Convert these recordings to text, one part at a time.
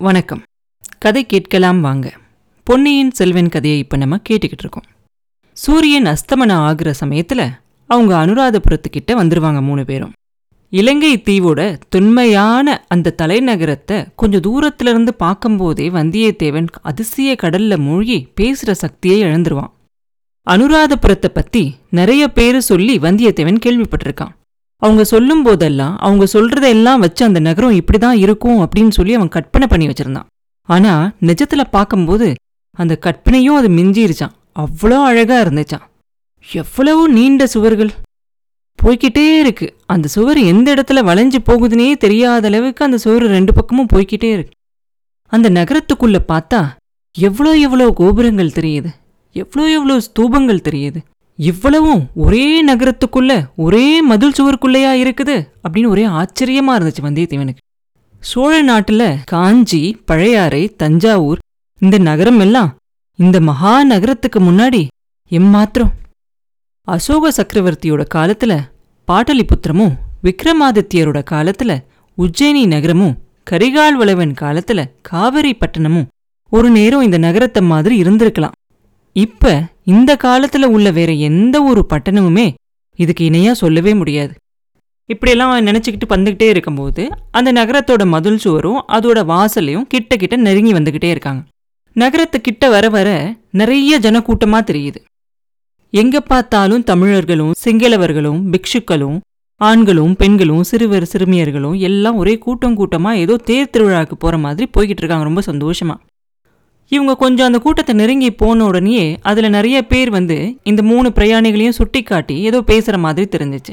வணக்கம். கதை கேட்கலாம் வாங்க. பொன்னியின் செல்வன் கதையை இப்போ நம்ம கேட்டுக்கிட்டு இருக்கோம். சூரியன் அஸ்தமனம் ஆகுற சமயத்தில் அவங்க அனுராதபுரத்துக்கிட்ட வந்துருவாங்க மூணு பேரும். இலங்கை தீவோட தொன்மையான அந்த தலைநகரத்தை கொஞ்சம் தூரத்திலிருந்து பார்க்கும்போதே வந்தியத்தேவன் அதிசய கடல்ல மூழ்கி பேசுகிற சக்தியை இழந்துருவான். அனுராதபுரத்தை பற்றி நிறைய பேர் சொல்லி வந்தியத்தேவன் கேள்விப்பட்டிருக்கான். அவங்க சொல்லும் போதெல்லாம் அவங்க சொல்றதெல்லாம் வச்சு அந்த நகரம் இப்படி தான் இருக்கும் அப்படின்னு சொல்லி அவன் கற்பனை பண்ணி வச்சிருந்தான். ஆனா நிஜத்துல பார்க்கும்போது அந்த கற்பனையும் அது மிஞ்சிருச்சான் அவ்வளோ அழகா இருந்துச்சான் எவ்வளவு நீண்ட சுவர்கள். போய்க்கிட்டே இருக்கு. அந்த சுவர் எந்த இடத்துல வளைஞ்சு போகுதுன்னே தெரியாத அளவுக்கு அந்த சுவர் ரெண்டு பக்கமும் போய்கிட்டே இருக்கு. அந்த நகரத்துக்குள்ள பார்த்தா எவ்வளோ எவ்வளோ கோபுரங்கள் தெரியுது. எவ்வளோ எவ்வளோ ஸ்தூபங்கள் தெரியுது. இவ்வளவும் ஒரே நகரத்துக்குள்ள ஒரே மதில் சுவருக்குள்ளேயா இருக்குது? அப்படின்னு ஒரே ஆச்சரியமா இருந்துச்சு வந்தியத்தேவனுக்கு. சோழ நாட்டுல காஞ்சி பழையாறை தஞ்சாவூர் இந்த நகரம் எல்லாம் இந்த மகா நகரத்துக்கு முன்னாடி எம்மாத்திரம். அசோக சக்கரவர்த்தியோட காலத்துல பாட்டலிபுத்திரமும் விக்ரமாதித்யரோட காலத்துல உஜ்ஜயினி நகரமும் கரிகால் வளவன் காலத்துல காவிரி பட்டணமும் ஒரு நேரம் இந்த நகரத்தை மாதிரி இருந்திருக்கலாம். இப்ப இந்த காலத்துல உள்ள வேற எந்த ஒரு பட்டணமுமே இதுக்கு இணையா சொல்லவே முடியாது. இப்படியெல்லாம் நினச்சிக்கிட்டு நினைச்சுக்கிட்டு வந்துகிட்டே இருக்கும்போது அந்த நகரத்தோட மதில் சுவரும் அதோட வாசலையும் கிட்ட கிட்ட நெருங்கி வந்துகிட்டே இருக்காங்க. நகரத்து கிட்ட வர வர நிறைய ஜனக்கூட்டமா தெரியுது. எங்க பார்த்தாலும் தமிழர்களும் சிங்களவர்களும் பிக்ஷுக்களும் ஆண்களும் பெண்களும் சிறுவர் சிறுமியர்களும் எல்லாம் ஒரே கூட்டம் கூட்டமா ஏதோ தேர் திருவிழாவுக்கு போற மாதிரி போய்கிட்டு இருக்காங்க. ரொம்ப சந்தோஷமா. இவங்க கொஞ்சம் அந்த கூட்டத்தை நெருங்கி போன உடனேயே அதில் நிறைய பேர் வந்து இந்த மூணு பிரயாணிகளையும் சுட்டி காட்டி ஏதோ பேசுகிற மாதிரி தெரிஞ்சிச்சு.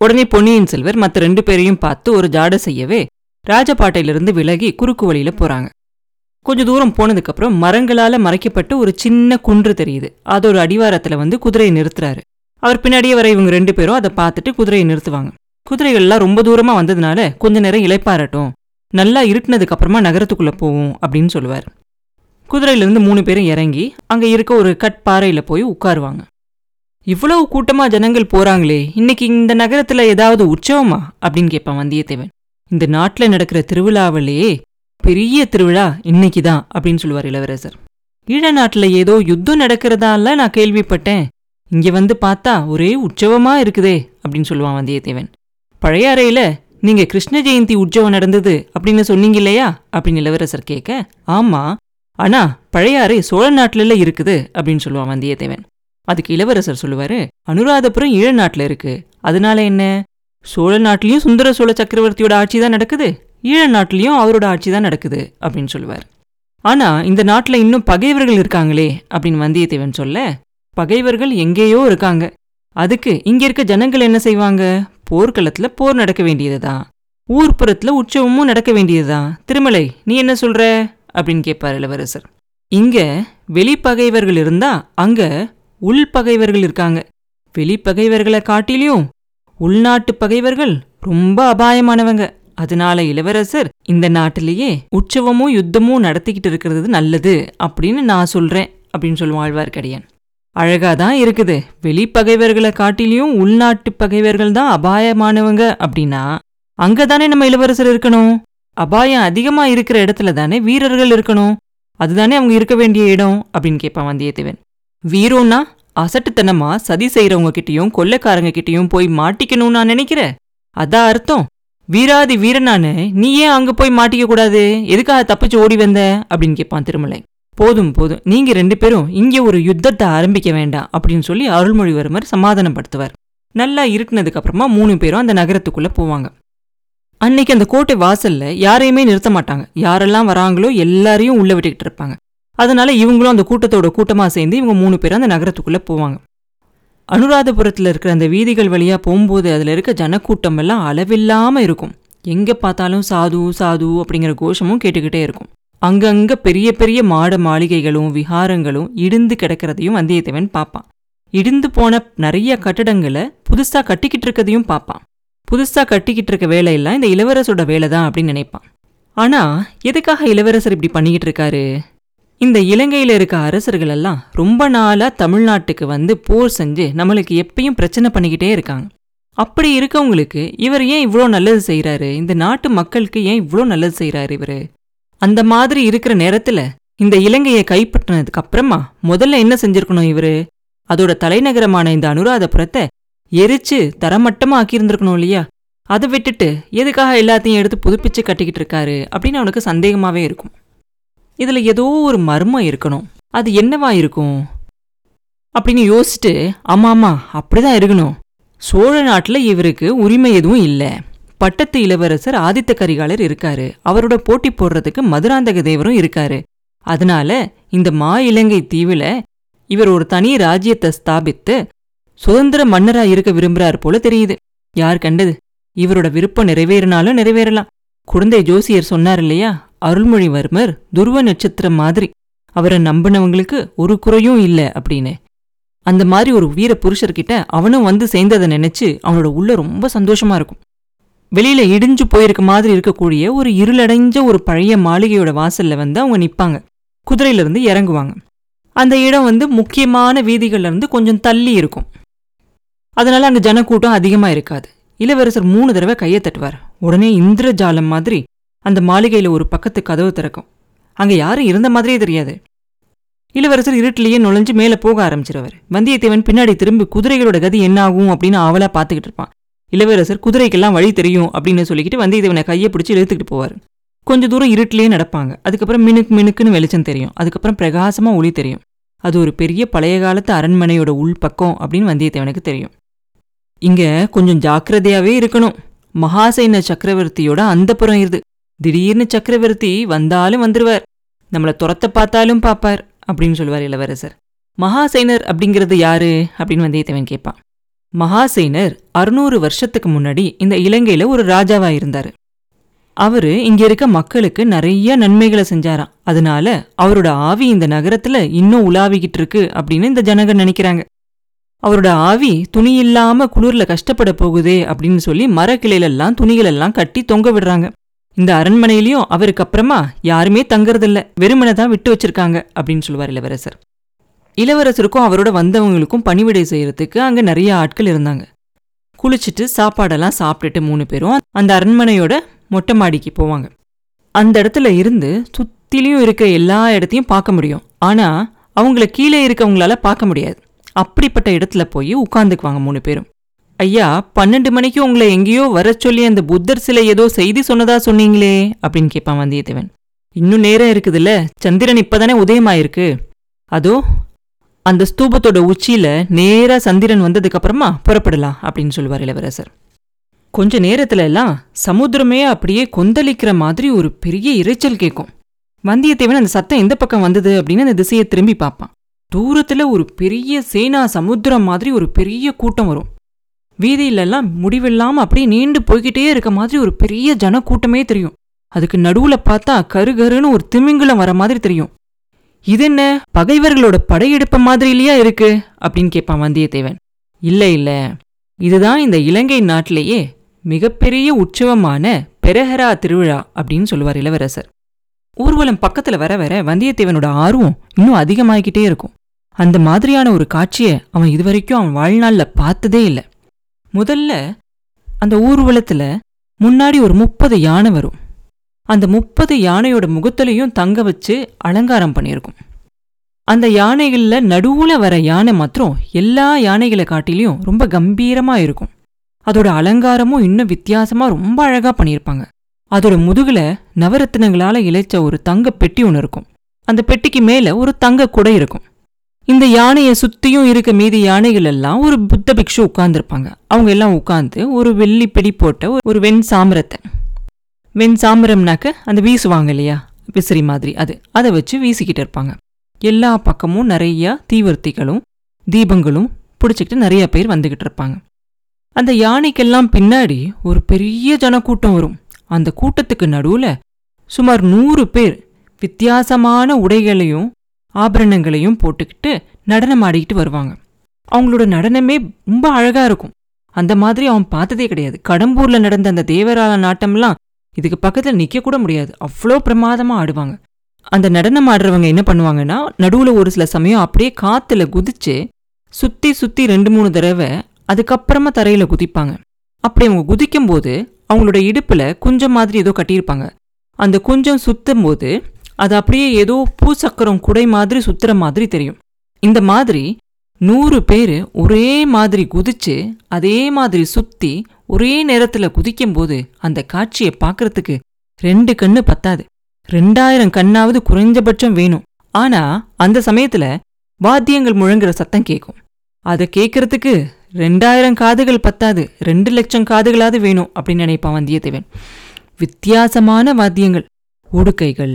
உடனே பொன்னியின் செல்வர் மற்ற ரெண்டு பேரையும் பார்த்து ஒரு ஜாட செய்யவே ராஜபாட்டையிலிருந்து விலகி குறுக்கு வழியில் போகிறாங்க கொஞ்சம் தூரம் போனதுக்கப்புறம் மரங்களால் மறைக்கப்பட்ட ஒரு சின்ன குன்று தெரியுது. அதோட அடிவாரத்தில் வந்து குதிரையை நிறுத்துறாரு. அவர் பின்னாடியே வர இவங்க ரெண்டு பேரும் அதை பார்த்துட்டு குதிரையை நிறுத்துவாங்க. குதிரைகள்லாம் ரொம்ப தூரமாக வந்ததுனால கொஞ்ச நேரம் இழைப்பாரட்டும் நல்லா இருட்டினதுக்கப்புறமா நகரத்துக்குள்ளே போவோம் அப்படின்னு சொல்லுவார். குதிரையிலேருந்து மூணு பேரும் இறங்கி அங்கே இருக்க ஒரு கட் பாறையில் போய் உட்காருவாங்க. இவ்வளவு கூட்டமா ஜனங்கள் போறாங்களே இன்னைக்கு இந்த நகரத்துல ஏதாவது உற்சவமா? அப்படின்னு கேட்பான் வந்தியத்தேவன். இந்த நாட்டில் நடக்கிற திருவிழாவிலேயே பெரிய திருவிழா இன்னைக்கு தான் அப்படின்னு சொல்லுவார் இளவரசர். ஈழ நாட்டில் ஏதோ யுத்தம் நடக்கிறதால நான் கேள்விப்பட்டேன். இங்கே வந்து பார்த்தா ஒரே உற்சவமா இருக்குதே அப்படின்னு சொல்லுவான் வந்தியத்தேவன். பழைய அறையில் நீங்கள் கிருஷ்ண ஜெயந்தி உற்சவம் நடந்தது அப்படின்னு சொன்னீங்க இல்லையா? அப்படின்னு இளவரசர் கேட்க ஆமாம் ஆனா பழைய அறை சோழ நாட்டில இருக்குது அப்படின்னு சொல்லுவான் வந்தியத்தேவன். அதுக்கு இளவரசர் சொல்லுவாரு அனுராதபுரம் ஈழ நாட்டில் இருக்கு. அதனால என்ன? சோழ நாட்டிலையும் சுந்தர சோழ சக்கரவர்த்தியோட ஆட்சி தான் நடக்குது ஈழ நாட்டிலையும் அவரோட ஆட்சி தான் நடக்குது அப்படின்னு சொல்லுவார். ஆனா இந்த நாட்டில் இன்னும் பகைவர்கள் இருக்காங்களே அப்படின்னு வந்தியத்தேவன் சொல்ல பகைவர்கள் எங்கேயோ இருக்காங்க. அதுக்கு இங்க இருக்க ஜனங்கள் என்ன செய்வாங்க? போர்க்களத்தில் போர் நடக்க வேண்டியதுதான். ஊர்ப்புறத்தில் உற்சவமும் நடக்க வேண்டியதுதான். திருமலை நீ என்ன சொல்ற? அப்படின்னு கேட்பார் இளவரசர். இங்க வெளிப்பகைவர்கள் இருந்தா அங்க உள்பகைவர்கள் இருக்காங்க. வெளிப்பகைவர்களை காட்டிலையும் உள்நாட்டு பகைவர்கள் ரொம்ப அபாயமானவங்க. அதனால இளவரசர் இந்த நாட்டிலேயே உற்சவமும் யுத்தமும் நடத்திக்கிட்டு இருக்கிறது நல்லது அப்படின்னு நான் சொல்றேன் அப்படின்னு சொல்லுவான் ஆழ்வார்க்கடியான் அழகாக தான் இருக்குது. வெளிப்பகைவர்களை காட்டிலையும் உள்நாட்டு பகைவர்கள் தான் அபாயமானவங்க அப்படின்னா அங்கதானே நம்ம இளவரசர் இருக்கணும்? அபாயம் அதிகமா இருக்கிற இடத்துல தானே வீரர்கள் இருக்கணும். அதுதானே அவங்க இருக்க வேண்டிய இடம் அப்படின்னு கேட்பான் வந்தியத்தேவன். வீரோன்னா அசட்டுத்தனமா சதி செய்யறவங்க கிட்டயும் கொள்ளைக்காரங்க கிட்டயும் போய் மாட்டிக்கணும்னு நான் நினைக்கிறேன் அதான் அர்த்தம். வீராதி வீரனானு நீ ஏன் அங்க போய் மாட்டிக்க கூடாது? எதுக்காக தப்பிச்சு ஓடி வந்த? அப்படின்னு கேட்பான் திருமலை. போதும் போதும். நீங்க ரெண்டு பேரும் இங்க ஒரு யுத்தத்தை ஆரம்பிக்க வேண்டாம் அப்படின்னு சொல்லி அருள்மொழிவர்மர் சமாதானப்படுத்துவார். நல்லா இருட்டினதுக்கு அப்புறமா மூணு பேரும் அந்த நகரத்துக்குள்ள போவாங்க. அன்னைக்கு அந்த கோட்டை வாசல்ல யாரையுமே நிறுத்த மாட்டாங்க. யாரெல்லாம் வராங்களோ எல்லாரையும் உள்ள விட்டுக்கிட்டு இருப்பாங்க. அதனால இவங்களும் அந்த கூட்டத்தோட கூட்டமா சேர்ந்து இவங்க மூணு பேரும் அந்த நகரத்துக்குள்ள போவாங்க. அனுராதபுரத்தில் இருக்கிற அந்த வீதிகள் வழியா போகும்போது அதில் இருக்க ஜனக்கூட்டம் எல்லாம் அளவில்லாம இருக்கும். எங்க பார்த்தாலும் சாது சாது அப்படிங்கிற கோஷமும் கேட்டுக்கிட்டே இருக்கும். அங்கங்க பெரிய பெரிய மாட மாளிகைகளும் விஹாரங்களும் இடிந்து கிடக்கிறதையும் வந்தியத்தேவன் பார்ப்பான். இடிந்து போன நிறைய கட்டடங்களை புதுசா கட்டிக்கிட்டு இருக்கதையும் பார்ப்பான். புதுசாக கட்டிக்கிட்டு இருக்க வேலையெல்லாம் இந்த இளவரசோட வேலை தான் அப்படின்னு நினைப்பான். ஆனால் எதுக்காக இளவரசர் இப்படி பண்ணிக்கிட்டு இருக்காரு? இந்த இலங்கையில் இருக்க அரசர்கள் எல்லாம் ரொம்ப நாளாக தமிழ்நாட்டுக்கு வந்து போர் செஞ்சு நம்மளுக்கு எப்பயும் பிரச்சனை பண்ணிக்கிட்டே இருக்காங்க. அப்படி இருக்கவங்களுக்கு இவர் ஏன் இவ்வளோ நல்லது செய்கிறாரு இந்த நாட்டு மக்களுக்கு ஏன் இவ்வளோ நல்லது செய்கிறாரு இவர்? அந்த மாதிரி இருக்கிற நேரத்தில் இந்த இலங்கையை கைப்பற்றினதுக்கு அப்புறமா முதல்ல என்ன செஞ்சிருக்கணும் இவரு? அதோட தலைநகரமான இந்த அனுராதபுரத்தை எரிச்சு தரமட்டமா ஆக்கியிருந்திருக்கணும் இல்லையா? அதை விட்டுட்டு எதுக்காக எல்லாத்தையும் எடுத்து புதுப்பிச்சு கட்டிக்கிட்டு இருக்காரு அப்படின்னு அவனுக்கு சந்தேகமாவே இருக்கும். இதுல ஏதோ ஒரு மர்மம் இருக்கணும். அது என்னவா இருக்கும்? அப்படின்னு யோசிச்சுட்டு ஆமா ஆமா அப்படிதான் இருக்கணும். சோழ நாட்டில் இவருக்கு உரிமை எதுவும் இல்லை. பட்டத்து இளவரசர் ஆதித்த கரிகாலர் இருக்காரு. அவரோட போட்டி போடுறதுக்கு மதுராந்தக தேவரும் இருக்காரு. அதனால இந்த மா இலங்கை தீவில் இவர் ஒரு தனி ராஜ்யத்தை ஸ்தாபித்து சுதந்திர மன்னரா இருக்க விரும்புறாரு போல தெரியுது. யார் கண்டது? இவரோட விருப்பம் நிறைவேறினாலும் நிறைவேறலாம். குழந்தை ஜோசியர் சொன்னார் இல்லையா? அருள்மொழிவர்மர் துருவ நட்சத்திரம் மாதிரி. அவரை நம்பினவங்களுக்கு ஒரு குறையும் இல்லை அப்படின்னு. அந்த மாதிரி ஒரு வீர புருஷர்கிட்ட அவனும் வந்து சேர்ந்ததை நினைச்சு அவனோட உள்ள ரொம்ப சந்தோஷமா இருக்கும். வெளியில இடிஞ்சு போயிருக்க மாதிரி இருக்கக்கூடிய ஒரு இருளடைஞ்ச ஒரு பழைய மாளிகையோட வாசல்ல வந்து அவங்க நிப்பாங்க குதிரையிலிருந்து இறங்குவாங்க. அந்த இடம் வந்து முக்கியமான வீதிகள்ல இருந்து கொஞ்சம் தள்ளி இருக்கும். அதனால அங்க ஜனக்கூட்டம் அதிகமா இருக்காது. இளவரசர் மூணு தடவை கையை தட்டுவார். உடனே இந்திரஜாலம் மாதிரி அந்த மாளிகையில ஒரு பக்கத்து கதவு திறக்கும். அங்க யாரும் இருந்த மாதிரியே தெரியாது. இளவரசர் இருட்டிலேயே நுழைஞ்சு மேலே போக ஆரம்பிச்சிருவார். வந்தியத்தேவன் பின்னாடி திரும்பி குதிரைகளோட கதி என்ன ஆகும் அப்படின்னு ஆவலா பார்த்துக்கிட்டு இருப்பான். இளவரசர் குதிரைக்கெல்லாம் வழி தெரியும் அப்படின்னு சொல்லிக்கிட்டு வந்தியத்தேவனை கையை பிடிச்சி இழுத்துக்கிட்டு போவார். கொஞ்ச தூரம் இருட்டிலேயே நடப்பாங்க. அதுக்கப்புறம் மினுக்கு மினுக்குன்னு வெளிச்சம் தெரியும். அதுக்கப்புறம் பிரகாசமா ஒளி தெரியும். அது ஒரு பெரிய பழைய காலத்து அரண்மனையோட உள்பக்கம் அப்படின்னு வந்தியத்தேவனுக்கு தெரியும். இங்க கொஞ்சம் ஜாக்கிரதையாவே இருக்கணும். மகாசைன சக்கரவர்த்தியோட அந்தப்புறம் இது திடீர்னு சக்கரவர்த்தி வந்தாலும் வந்துருவார். நம்மள துரத்த பார்த்தாலும் பார்ப்பார் அப்படின்னு சொல்லுவார் இளவரசர். மகாசைனர் அப்படிங்கிறது யாரு? அப்படின்னு வந்தியத்தேவன் கேட்பான். மகாசைனர் அறுநூறு வருஷத்துக்கு முன்னாடி இந்த இலங்கையில ஒரு ராஜாவா இருந்தாரு. அவரு இங்க இருக்க மக்களுக்கு நிறைய நன்மைகளை செஞ்சாராம். அதனால அவரோட ஆவி இந்த நகரத்துல இன்னும் உலாவிக்கிட்டு இருக்கு அப்படின்னு இந்த ஜனகர் நினைக்கிறாங்க. அவரோட ஆவி துணி இல்லாம குளிர்ல கஷ்டப்பட போகுதே அப்படின்னு சொல்லி மரக்கிளையிலெல்லாம் துணிகளெல்லாம் கட்டி தொங்க விடுறாங்க. இந்த அரண்மனையிலையும் அவருக்கு அப்புறமா யாருமே தங்கறதில்ல. வெறுமனை தான் விட்டு வச்சிருக்காங்க அப்படின்னு சொல்லுவார் இளவரசர். இளவரசருக்கும் அவரோட வந்தவங்களுக்கும் பணிவிடை செய்யறதுக்கு அங்க நிறைய ஆட்கள் இருந்தாங்க. குளிச்சுட்டு சாப்பாடெல்லாம் சாப்பிட்டுட்டு மூணு பேரும் அந்த அரண்மனையோட மொட்டை மாடிக்கு போவாங்க. அந்த இடத்துல இருந்து சுத்திலையும் இருக்க எல்லா இடத்தையும் பார்க்க முடியும். ஆனா அவங்கள கீழே இருக்கவங்களால பார்க்க முடியாது. அப்படிப்பட்ட இடத்துல போய் உட்காந்துக்குவாங்க மூணு பேரும். ஐயா பன்னெண்டு மணிக்கு உங்களை எங்கேயோ வர சொல்லி அந்த புத்தர் சிலை ஏதோ செய்தி சொன்னதா சொன்னீங்களே? அப்படின்னு கேட்பான் வந்தியத்தேவன். இன்னும் நேரம் இருக்குதுல்ல சந்திரன் இப்பதானே உதயமாயிருக்கு. அதோ அந்த ஸ்தூபத்தோட உச்சியில நேரா சந்திரன் வந்ததுக்கப்புறமா புறப்படலாம் அப்படின்னு சொல்லுவார் இளவரசர். கொஞ்ச நேரத்துல எல்லாம் சமுத்திரமே அப்படியே கொந்தளிக்கிற மாதிரி ஒரு பெரிய இரைச்சல் கேட்கும். வந்தியத்தேவன் அந்த சத்தம் எந்த பக்கம் வந்தது அப்படின்னு அந்த திசையை திரும்பி பார்ப்பான். தூரத்துல ஒரு பெரிய சேனா சமுத்திரம் மாதிரி ஒரு பெரிய கூட்டம் வரும். வீதியிலெல்லாம் முடிவில்லாம அப்படியே நீண்டு போய்கிட்டே இருக்க மாதிரி ஒரு பெரிய ஜனக்கூட்டமே தெரியும். அதுக்கு நடுவுல பார்த்தா கருகருன்னு ஒரு திமிங்கலம் வர மாதிரி தெரியும். இது என்ன? பகைவர்களோட படையெடுப்பு மாதிரி இல்லையா இருக்கு? அப்படின்னு கேட்பான் வந்தியத்தேவன். இல்ல இல்ல. இதுதான் இந்த இலங்கை நாட்டிலேயே மிகப்பெரிய உற்சவமான பெரஹரா திருவிழா அப்படின்னு சொல்லுவார் இளவரசர். ஊர்வலம் பக்கத்துல வர வர வந்தியத்தேவனோட ஆர்வம் இன்னும் அதிகமாகிக்கிட்டே இருக்கும். அந்த மாதிரியான ஒரு காட்சியை அவன் இதுவரைக்கும் அவன் வாழ்நாளில் பார்த்ததே இல்லை. முதல்ல அந்த ஊர்வலத்தில் முன்னாடி ஒரு முப்பது யானை வரும். அந்த முப்பது யானையோட முகத்திலையும் தங்க வச்சு அலங்காரம் பண்ணியிருக்கும். அந்த யானைகளில் நடுவில் வர யானை மாத்திரம் எல்லா யானைகளை காட்டிலையும் ரொம்ப கம்பீரமாக இருக்கும். அதோட அலங்காரமும் இன்னும் வித்தியாசமாக ரொம்ப அழகாக பண்ணியிருப்பாங்க. அதோட முதுகில் நவரத்தினங்களால் இழைச்ச ஒரு தங்க பெட்டி ஒன்று இருக்கும். அந்த பெட்டிக்கு மேலே ஒரு தங்க குடை இருக்கும். இந்த யானையை சுற்றியும் இருக்க மீதி யானைகள் எல்லாம் ஒரு புத்த பிக்ஷு உட்கார்ந்துருப்பாங்க. அவங்க எல்லாம் உட்காந்து ஒரு வெள்ளி பிடி போட்ட ஒரு வெண் சாமரத்தை. வெண் சாமரம்னாக்க அந்த வீசுவாங்க இல்லையா? விசிறி மாதிரி அது. அதை வச்சு வீசிக்கிட்டு இருப்பாங்க. எல்லா பக்கமும் நிறைய தீவர்த்திகளும் தீபங்களும் பிடிச்சிக்கிட்டு நிறைய பேர் வந்துகிட்டு இருப்பாங்க. அந்த யானைக்கெல்லாம் பின்னாடி ஒரு பெரிய ஜனக்கூட்டம் வரும். அந்த கூட்டத்துக்கு நடுவில் சுமார் நூறு பேர் வித்தியாசமான உடைகளையும் ஆபரணங்களையும் போட்டுக்கிட்டு நடனம் ஆடிக்கிட்டு வருவாங்க. அவங்களோட நடனமே ரொம்ப அழகா இருக்கும். அந்த மாதிரி அவன் பார்த்ததே கிடையாது. கடம்பூர்ல நடந்த அந்த தேவரால நாட்டம்லாம் இதுக்கு பக்கத்துல நிக்க கூட முடியாது. அவ்வளோ பிரமாதமா ஆடுவாங்க. அந்த நடனம் ஆடுறவங்க என்ன பண்ணுவாங்கன்னா நடுவுல ஒரு சில சமயம் அப்படியே காத்துல குதிச்சு சுத்தி சுத்தி ரெண்டு மூணு தடவை அதுக்கப்புறமா தரையில குதிப்பாங்க. அப்படி அவங்க குதிக்கும்போது அவங்களோட இடுப்புல குஞ்சம் மாதிரி ஏதோ கட்டியிருப்பாங்க. அந்த குஞ்சம் சுத்தும் போது அது அப்படியே ஏதோ பூசக்கரம் குடை மாதிரி சுத்துற மாதிரி தெரியும். இந்த மாதிரி நூறு பேர் ஒரே மாதிரி குதிச்சு அதே மாதிரி சுத்தி ஒரே நேரத்தில் குதிக்கும்போது அந்த காட்சியை பார்க்கறதுக்கு ரெண்டு கண்ணு பத்தாது. ரெண்டாயிரம் கண்ணாவது குறைஞ்சபட்சம் வேணும். ஆனா அந்த சமயத்துல வாத்தியங்கள் முழங்குற சத்தம் கேட்கும் அதை கேட்கறதுக்கு ரெண்டாயிரம் காதுகள் பத்தாது. ரெண்டு லட்சம் காதுகளாவது வேணும் அப்படின்னு நினைப்பான் வந்தியத்தேவன். வித்தியாசமான வாத்தியங்கள். உடுக்கைகள்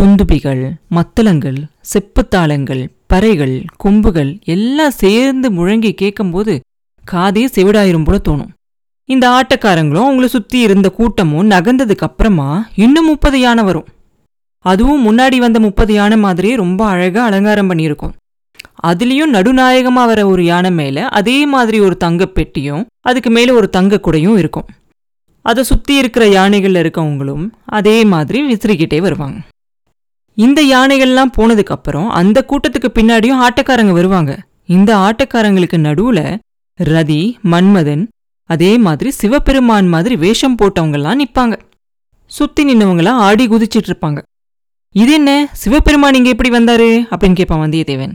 துந்துபிகள் மத்தளங்கள் செப்புத்தாளங்கள் பறைகள் கொம்புகள் எல்லாம் சேர்ந்து முழங்கி கேட்கும்போது காதே செவிடாயிரும் போல தோணும். இந்த ஆட்டக்காரங்களும் அவங்கள சுத்தி இருந்த கூட்டமும் நகர்ந்ததுக்கு அப்புறமா இன்னும் முப்பது யானை வரும். அதுவும் முன்னாடி வந்த முப்பது யானை மாதிரியே ரொம்ப அழகா அலங்காரம் பண்ணியிருக்கும். அதுலயும் நடுநாயகமா வர ஒரு யானை மேல அதே மாதிரி ஒரு தங்கப் பெட்டியும் அதுக்கு மேல ஒரு தங்க குடையும் இருக்கும். அதை சுத்தி இருக்கிற யானைகள்ல இருக்கவங்களும் அதே மாதிரி விசிறிக்கிட்டே வருவாங்க. இந்த யானைகள்லாம் போனதுக்கு அப்புறம் அந்த கூட்டத்துக்கு பின்னாடியும் ஆட்டக்காரங்க வருவாங்க. இந்த ஆட்டக்காரங்களுக்கு நடுவுல ரதி மன்மதன் அதே மாதிரி சிவபெருமான் மாதிரி வேஷம் போட்டவங்கெல்லாம் நிப்பாங்க. சுத்தி நின்னவங்களாம் ஆடி குதிச்சிட்டு இருப்பாங்க இது என்ன? சிவபெருமான் இங்க எப்படி வந்தாரு? அப்படின்னு கேட்பான் வந்தியத்தேவன்.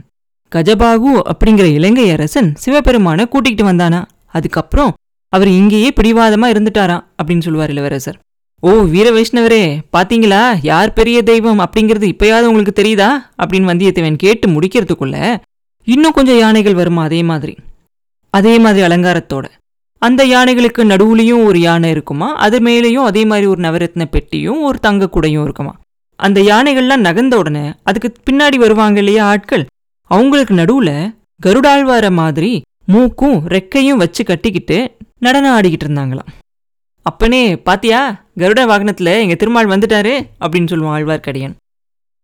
கஜபாகு அப்படிங்கிற இலங்கை அரசன் சிவபெருமானை கூட்டிகிட்டு வந்தானா? அதுக்கப்புறம் அவர் இங்கேயே பிடிவாதமா இருந்துட்டாராம் அப்படின்னு சொல்லுவார் இளவரசர். ஓ வீர வைஷ்ணவரே பாத்தீங்களா? யார் பெரிய தெய்வம் அப்படிங்கிறது இப்பயாவது உங்களுக்கு தெரியுதா? அப்படின்னு வந்தியத்தேவன் கேட்டு முடிக்கிறதுக்குள்ள இன்னும் கொஞ்சம் யானைகள் வருமா அதே மாதிரி? அதே மாதிரி அலங்காரத்தோட. அந்த யானைகளுக்கு நடுவுலையும் ஒரு யானை இருக்குமா? அது மேலேயும் அதே மாதிரி ஒரு நவரத்ன பெட்டியும் ஒரு தங்க குடையும் இருக்குமா? அந்த யானைகள்லாம் நகர்ந்த உடனே அதுக்கு பின்னாடி வருவாங்க இல்லையா ஆட்கள்? அவங்களுக்கு நடுவுல கருடாழ்வார மாதிரி மூக்கும் ரெக்கையும் வச்சு கட்டிக்கிட்டு நடனம் ஆடிக்கிட்டு இருந்தாங்களாம். அப்பனே பாத்தியா? கருட வாகனத்தில் எங்கள் திருமால் வந்துட்டாரு அப்படின்னு சொல்லுவான் ஆழ்வார்க்கடியன்.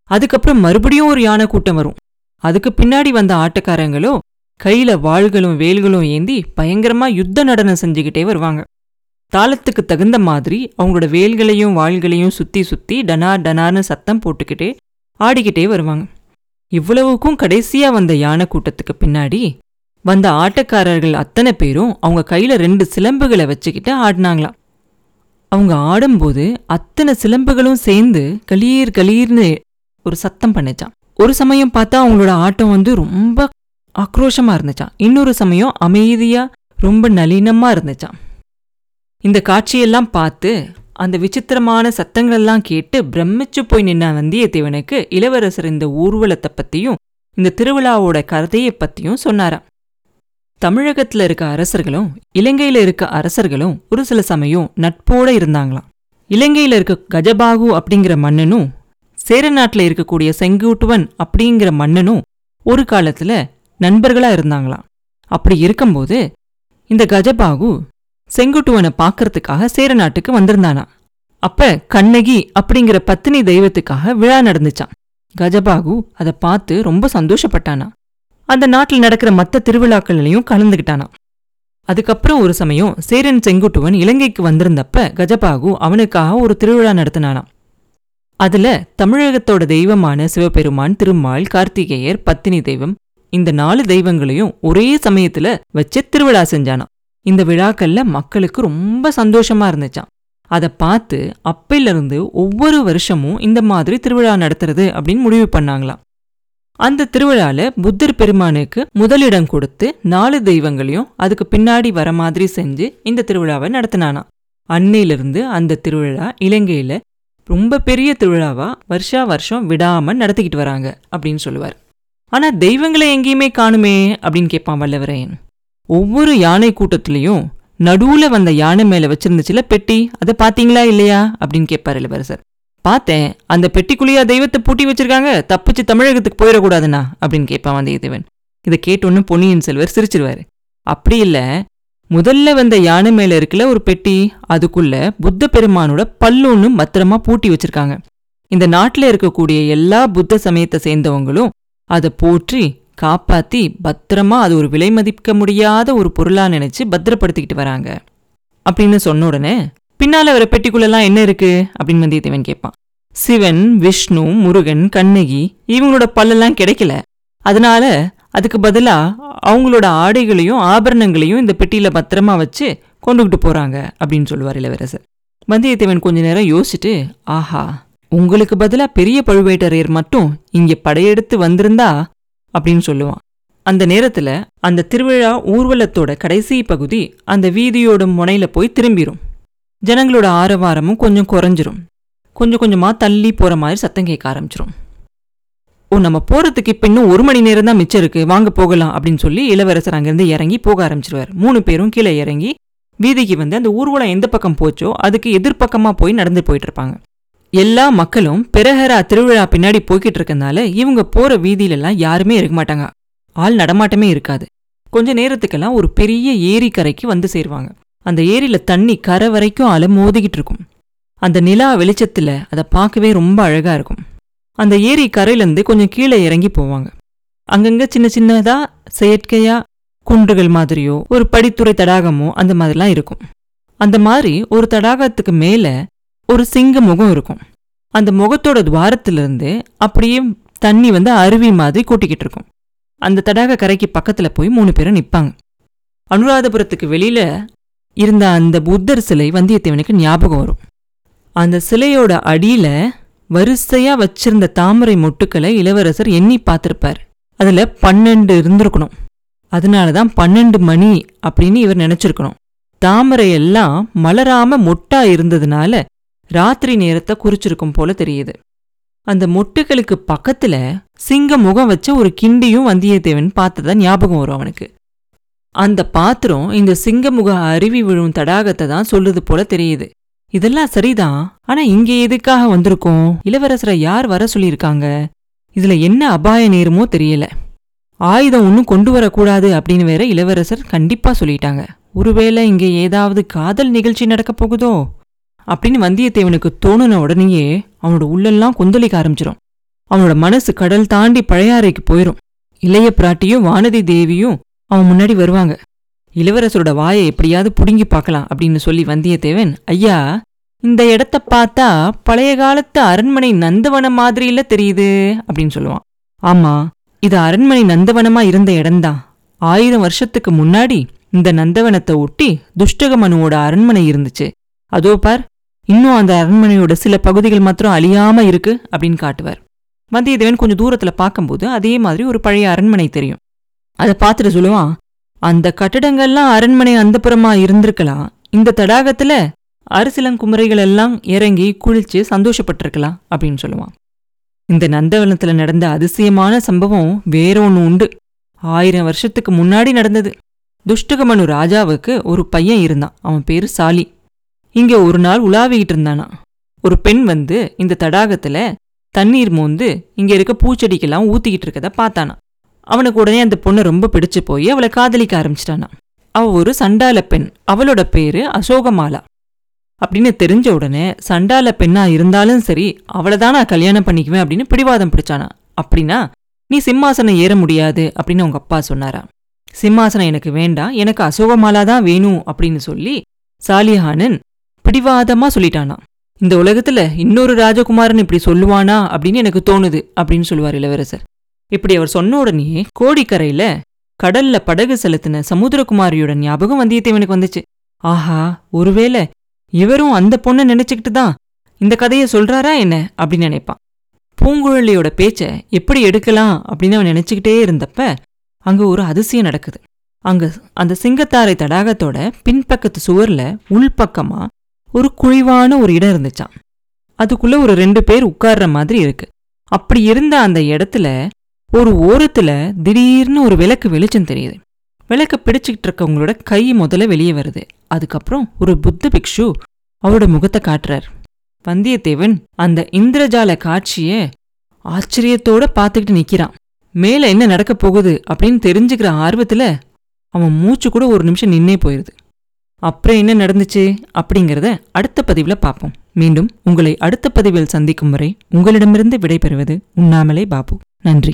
அதுக்கப்புறம் மறுபடியும் ஒரு யானை கூட்டம் வரும். அதுக்கு பின்னாடி வந்த ஆட்டக்காரங்களோ கையில வாள்களும் வேல்களும் ஏந்தி பயங்கரமா யுத்த நடனம் செஞ்சுக்கிட்டே வருவாங்க. தாளத்துக்கு தகுந்த மாதிரி அவங்களோட வேல்களையும் வாள்களையும் சுத்தி சுத்தி டனா டனார்னு சத்தம் போட்டுக்கிட்டே ஆடிக்கிட்டே வருவாங்க. இவ்வளவுக்கும் கடைசியா வந்த யானை கூட்டத்துக்கு பின்னாடி வந்த ஆட்டக்காரர்கள் அத்தனை பேரும் அவங்க கையில ரெண்டு சிலம்புகளை வச்சுக்கிட்டு ஆடினாங்களாம். அவங்க ஆடும்போது அத்தனை சிலம்புகளும் சேர்ந்து கலீர் கலீர்னு ஒரு சத்தம் பண்ணிச்சான் ஒரு சமயம் பார்த்தா அவங்களோட ஆட்டம் வந்து ரொம்ப ஆக்ரோஷமா இருந்துச்சான் இன்னொரு சமயம் அமைதியா ரொம்ப நளினமா இருந்துச்சான் இந்த காட்சியெல்லாம் பார்த்து அந்த விசித்திரமான சத்தங்களெல்லாம் கேட்டு பிரமிச்சு போய் நின்ன வந்தியத்தேவனுக்கு இளவரசர் இந்த ஊர்வலத்தை பத்தியும் இந்த திருவிழாவோட கதையை பத்தியும் சொன்னாராம். தமிழகத்துல இருக்க அரசர்களும் இலங்கையில இருக்க அரசர்களும் ஒரு சில சமயம் நட்போட இருந்தாங்களாம். இலங்கையில இருக்க கஜபாகு அப்படிங்கிற மன்னனும் சேர நாட்டில் இருக்கக்கூடிய செங்குட்டுவன் அப்படிங்கிற மன்னனும் ஒரு காலத்துல நண்பர்களா இருந்தாங்களாம். அப்படி இருக்கும்போது இந்த கஜபாகு செங்குட்டுவனை பார்க்கறதுக்காக சேர நாட்டுக்கு வந்திருந்தானா அப்ப கண்ணகி அப்படிங்கிற பத்தினி தெய்வத்துக்காக விழா நடந்துச்சான் கஜபாகு அதை பார்த்து ரொம்ப சந்தோஷப்பட்டானா அந்த நாட்டில் நடக்கிற மற்ற திருவிழாக்கள்லையும் கலந்துக்கிட்டானா அதுக்கப்புறம் ஒரு சமயம் சேரன் செங்குட்டுவன் இலங்கைக்கு வந்திருந்தப்ப கஜபாகு அவனுக்காக ஒரு திருவிழா நடத்தினானாம். அதுல தமிழகத்தோட தெய்வமான சிவபெருமான் திருமால் கார்த்திகேயர் பத்தினி தெய்வம் இந்த நாலு தெய்வங்களையும் ஒரே சமயத்துல வச்சு திருவிழா செஞ்சானாம். இந்த விழாக்கள்ல மக்களுக்கு ரொம்ப சந்தோஷமா இருந்துச்சான் அதை பார்த்து அப்பிலிருந்து ஒவ்வொரு வருஷமும் இந்த மாதிரி திருவிழா நடத்துறது அப்படின்னு முடிவு பண்ணாங்களாம். அந்த திருவிழால புத்தர் பெருமானுக்கு முதலிடம் கொடுத்து நாலு தெய்வங்களையும் அதுக்கு பின்னாடி வர மாதிரி செஞ்சு இந்த திருவிழாவை நடத்தினானா அன்னையிலிருந்து அந்த திருவிழா இலங்கையில ரொம்ப பெரிய திருவிழாவா வருஷா வருஷம் விடாம நடத்திக்கிட்டு வராங்க அப்படின்னு சொல்லுவார். ஆனா தெய்வங்களை எங்கேயுமே காணுமே அப்படின்னு கேட்பான் வல்லவரையன். ஒவ்வொரு யானை கூட்டத்திலையும் நடுவுல வந்த யானை மேல வச்சிருந்துச்சுல பெட்டி அதை பாத்தீங்களா இல்லையா அப்படின்னு கேட்பார் இளவரசர். பார்த்தேன். அந்த பெட்டிக்குள்ளேயா தெய்வத்தை பூட்டி வச்சிருக்காங்க. தப்பிச்சு தமிழகத்துக்கு போயிடக்கூடாதுண்ணா அப்படின்னு கேட்பான் வந்தியத்தேவன் இதை கேட்டோன்னு பொன்னியின் செல்வர் சிரிச்சிருவாரு. அப்படி இல்லை. முதல்ல வந்த யானை மேல இருக்கல ஒரு பெட்டி அதுக்குள்ள புத்த பெருமானோட பல்லொன்னு பத்திரமா பூட்டி வச்சிருக்காங்க. இந்த நாட்டில் இருக்கக்கூடிய எல்லா புத்த சமயத்தை சேர்ந்தவங்களும் அதை போற்றி காப்பாத்தி பத்திரமா அது ஒரு விலை மதிக்க முடியாத ஒரு பொருளா நினைச்சு பத்திரப்படுத்திக்கிட்டு வராங்க. அப்படின்னு சொன்ன உடனே பின்னால வர பெட்டிக்குள்ளெல்லாம் என்ன இருக்கு? அப்படின்னு வந்தியத்தேவன் கேட்பான். சிவன் விஷ்ணு முருகன் கண்ணகி இவங்களோட பல்லெல்லாம் கிடைக்கல. அதனால அதுக்கு பதிலா அவங்களோட ஆடைகளையும் ஆபரணங்களையும் இந்த பெட்டியில பத்திரமா வச்சு கொண்டுகிட்டு போறாங்க அப்படின்னு சொல்லுவார் இளவரசர். வந்தியத்தேவன் கொஞ்ச நேரம் யோசிச்சுட்டு ஆஹா உங்களுக்கு பதிலா பெரிய பழுவேட்டரையர் மட்டும் இங்க படையெடுத்து வந்திருந்தா? அப்படின்னு சொல்லுவான். அந்த நேரத்துல அந்த திருவிழா ஊர்வலத்தோட கடைசி பகுதி அந்த வீதியோட முனையில போய் திரும்பிரும். ஜனங்களோட ஆரவாரமும் கொஞ்சம் குறைஞ்சிரும். கொஞ்சம் கொஞ்சமாக தள்ளி போகிற மாதிரி சத்தம் கேட்க ஆரம்பிச்சிரும். ஓ நம்ம போகிறதுக்கு இப்போ இன்னும் ஒரு மணி நேரம் தான் மிச்சம் இருக்கு. வாங்க போகலாம். அப்படின்னு சொல்லி இளவரசர் அங்கேருந்து இறங்கி போக ஆரம்பிச்சிருவார். மூணு பேரும் கீழே இறங்கி வீதிக்கு வந்து அந்த ஊர்வலம் எந்த பக்கம் போச்சோ அதுக்கு எதிர்ப்பக்கமாக போய் நடந்து போயிட்டு இருப்பாங்க எல்லா மக்களும் பெரஹரா திருவிழா பின்னாடி போய்கிட்டு இருக்கனால இவங்க போகிற வீதியிலலாம் யாருமே இருக்க மாட்டாங்க. ஆள் நடமாட்டமே இருக்காது. கொஞ்ச நேரத்துக்கெல்லாம் ஒரு பெரிய ஏரி கரைக்கு வந்து சேருவாங்க. அந்த ஏரியில தண்ணி கரை வரைக்கும் அலை மோதிக்கிட்டு இருக்கும். அந்த நிலா வெளிச்சத்தில் அதை பார்க்கவே ரொம்ப அழகாக இருக்கும். அந்த ஏரி கரையிலேருந்து கொஞ்சம் கீழே இறங்கி போவாங்க. அங்கங்கே சின்ன சின்னதாக செயற்கையாக குன்றுகள் மாதிரியோ ஒரு படித்துறை தடாகமோ அந்த மாதிரிலாம் இருக்கும். அந்த மாதிரி ஒரு தடாகத்துக்கு மேலே ஒரு சிங்க முகம் இருக்கும். அந்த முகத்தோட துவாரத்திலிருந்து அப்படியே தண்ணி வந்து அருவி மாதிரி கூட்டிக்கிட்டு இருக்கும். அந்த தடாக கரைக்கு பக்கத்தில் போய் மூணு பேரும் நிற்பாங்க அனுராதபுரத்துக்கு வெளியில் இருந்த அந்த புத்தர் சிலை வந்தியத்தேவனுக்கு ஞாபகம் வரும். அந்த சிலையோட அடியில வரிசையா வச்சிருந்த தாமரை மொட்டுக்களை இளவரசர் எண்ணி பார்த்திருப்பார். அதுல பன்னெண்டு இருந்திருக்கணும். அதனால தான் பன்னெண்டு மணி அப்படின்னு இவர் நினைச்சிருக்கணும். தாமரை எல்லாம் மலராம மொட்டா இருந்ததுனால ராத்திரி நேரத்தை குறிச்சிருக்கும் போல தெரியுது. அந்த மொட்டுகளுக்கு பக்கத்துல சிங்க முகம் வச்ச ஒரு கிண்டியும் வந்தியத்தேவன் பார்த்ததா ஞாபகம் வரும் அவனுக்கு. அந்த பாத்திரம் இந்த சிங்கமுக அருவி விழும் தடாகத்தை தான் சொல்லுது போல தெரியுது. இதெல்லாம் சரிதான். ஆனா இங்க எதுக்காக வந்திருக்கோம்? இளவரசரை யார் வர சொல்லியிருக்காங்க? இதுல என்ன அபாய நேருமோ தெரியல. ஆயுதம் ஒன்றும் கொண்டு வரக்கூடாது அப்படின்னு வேற இளவரசர் கண்டிப்பா சொல்லிட்டாங்க. ஒருவேளை இங்க ஏதாவது காதல் நிகழ்ச்சி நடக்க போகுதோ? அப்படின்னு வந்தியத்தேவனுக்கு தோணுன உடனேயே அவனோட உள்ளெல்லாம் கொந்தளிக்க ஆரம்பிச்சிடும் அவனோட மனசு கடல் தாண்டி பழையாறைக்கு போயிரும். இளைய பிராட்டியும் வானதி தேவியும் அவன் முன்னாடி வருவாங்க. இளவரசரோட வாயை எப்படியாவது புடுங்கி பார்க்கலாம் அப்படின்னு சொல்லி வந்தியத்தேவன் ஐயா இந்த இடத்த பார்த்தா பழைய காலத்து அரண்மனை நந்தவனம் மாதிரியில தெரியுது அப்படின்னு சொல்லுவான். ஆமா இது அரண்மனை நந்தவனமா இருந்த இடம்தான். ஆயிரம் வருஷத்துக்கு முன்னாடி இந்த நந்தவனத்தை ஒட்டி துஷ்டகமனுவோட அரண்மனை இருந்துச்சு. அதோ பார் இன்னும் அந்த அரண்மனையோட சில பகுதிகள் மாத்திரம் அழியாம இருக்கு அப்படின்னு காட்டுவார். வந்தியத்தேவன் கொஞ்சம் தூரத்துல பார்க்கும்போது அதே மாதிரி ஒரு பழைய அரண்மனை தெரியும். அதை பார்த்துட்டு சொல்லுவான் அந்த கட்டடங்கள்லாம் அரண்மனை அந்தப்புறமா இருந்திருக்கலாம். இந்த தடாகத்துல அரசிலங்குமரைகள் எல்லாம் இறங்கி குளிச்சு சந்தோஷப்பட்டிருக்கலாம் அப்படின்னு சொல்லுவான். இந்த நந்தவனத்துல நடந்த அதிசயமான சம்பவம் வேற ஒன்று உண்டு. ஆயிரம் வருஷத்துக்கு முன்னாடி நடந்தது. துஷ்டகமனு ராஜாவுக்கு ஒரு பையன் இருந்தான். அவன் பேரு சாலி. இங்க ஒரு நாள் உலாவிக்கிட்டு இருந்தானா. ஒரு பெண் வந்து இந்த தடாகத்துல தண்ணீர் மோந்து இங்க இருக்க பூச்செடிக்கெல்லாம் ஊத்திக்கிட்டு இருக்கதை பார்த்தானா. அவனுக்கு உடனே அந்த பொண்ணை ரொம்ப பிடிச்சு போய் அவளை காதலிக்க ஆரம்பிச்சிட்டானா. அவள் ஒரு சண்டால பெண். அவளோட பேரு அசோகமாலா. அப்படின்னு தெரிஞ்ச உடனே சண்டால பெண்ணா இருந்தாலும் சரி அவளை தான் நான் கல்யாணம் பண்ணிக்குவேன் அப்படின்னு பிடிவாதம் பிடிச்சானா. அப்படின்னா நீ சிம்மாசனம் ஏற முடியாது அப்படின்னு உங்க அப்பா சொன்னாரா. சிம்மாசனம் எனக்கு வேண்டாம். எனக்கு அசோகமாலா தான் வேணும் அப்படின்னு சொல்லி சாலிஹானன் பிடிவாதமா சொல்லிட்டானா. இந்த உலகத்துல இன்னொரு ராஜகுமாரன் இப்படி சொல்லுவானா அப்படின்னு எனக்கு தோணுது அப்படின்னு சொல்லுவார் இளவரசர். இப்படி அவர் சொன்ன உடனே கோடிக்கரையில கடல்ல படகு செலுத்தின சமுத்திரகுமாரியோட ஞாபகம் வந்தியத்தேவனுக்கு வந்துச்சு. ஆஹா ஒருவேளை இவரும் அந்த பொண்ணை நினைச்சுக்கிட்டு தான் இந்த கதையை சொல்றாரா என்ன அப்படின்னு நினைப்பான். பூங்குழலியோட பேச்ச எப்படி எடுக்கலாம் அப்படின்னு அவன் நினைச்சுக்கிட்டே இருந்தப்ப அங்க ஒரு அதிசயம் நடக்குது. அங்க அந்த சிங்கத்தாரை தடாகத்தோட பின்பக்கத்து சுவர்ல உள்பக்கமா ஒரு குழிவான ஒரு இடம் இருந்துச்சாம். அதுக்குள்ள ஒரு ரெண்டு பேர் உட்கார்ற மாதிரி இருக்கு. அப்படி இருந்த அந்த இடத்துல ஒரு ஓரத்துல திடீர்னு ஒரு விளக்கு வெளிச்சம் தெரியுது. விளக்க பிடிச்சிக்கிட்டு இருக்கவங்களோட கை முதல்ல வெளியே வருது. அதுக்கப்புறம் ஒரு புத்த பிக்ஷு அவரோட முகத்தை காட்டுறார். வந்தியத்தேவன் அந்த இந்திரஜால காட்சிய ஆச்சரியத்தோட பார்த்துக்கிட்டு நிக்கிறான். மேல என்ன நடக்க போகுது அப்படின்னு தெரிஞ்சுக்கிற ஆர்வத்துல அவன் மூச்சு கூட ஒரு நிமிஷம் நின்னே போயிருது. அப்புறம் என்ன நடந்துச்சு அப்படிங்கிறத அடுத்த பதிவில் பார்ப்போம். மீண்டும் உங்களை அடுத்த பதிவில் சந்திக்கும் வரை உங்களிடமிருந்து விடைபெறுவது உண்ணாமலே பாபு. நன்றி.